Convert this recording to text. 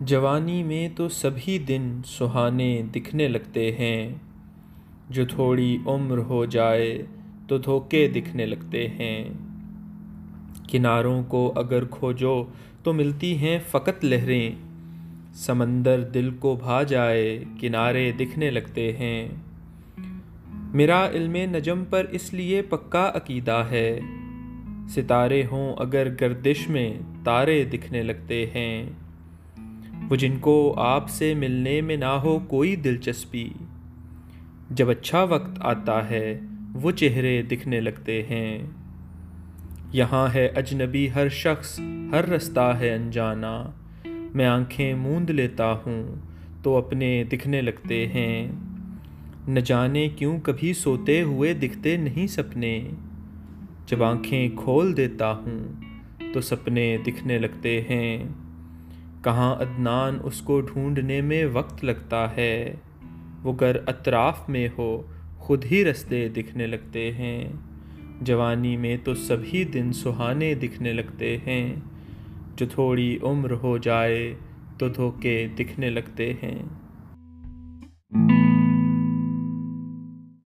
جوانی میں تو سبھی دن سہانے دکھنے لگتے ہیں۔ جو تھوڑی عمر ہو جائے تو دھوکے دکھنے لگتے ہیں۔ کناروں کو اگر کھوجو تو ملتی ہیں فقط لہریں۔ سمندر دل کو بھا جائے کنارے دکھنے لگتے ہیں۔ میرا علم نجم پر اس لیے پکا عقیدہ ہے۔ ستارے ہوں اگر گردش میں تارے دکھنے لگتے ہیں۔ وہ جن کو آپ سے ملنے میں نہ ہو کوئی دلچسپی۔ جب اچھا وقت آتا ہے، وہ چہرے دکھنے لگتے ہیں۔ یہاں ہے اجنبی ہر شخص، ہر رستہ ہے انجانا۔ میں آنکھیں موند لیتا ہوں تو اپنے دکھنے لگتے ہیں۔ نہ جانے کیوں کبھی سوتے ہوئے دکھتے نہیں سپنے۔ جب آنکھیں کھول دیتا ہوں تو سپنے دکھنے لگتے ہیں۔ کہاں عدنان اس کو ڈھونڈنے میں وقت لگتا ہے۔ وہ گر اطراف میں ہو، خود ہی رستے دکھنے لگتے ہیں۔ جوانی میں تو سبھی دن سہانے دکھنے لگتے ہیں۔ جو تھوڑی عمر ہو جائے تو دھوکے دکھنے لگتے ہیں۔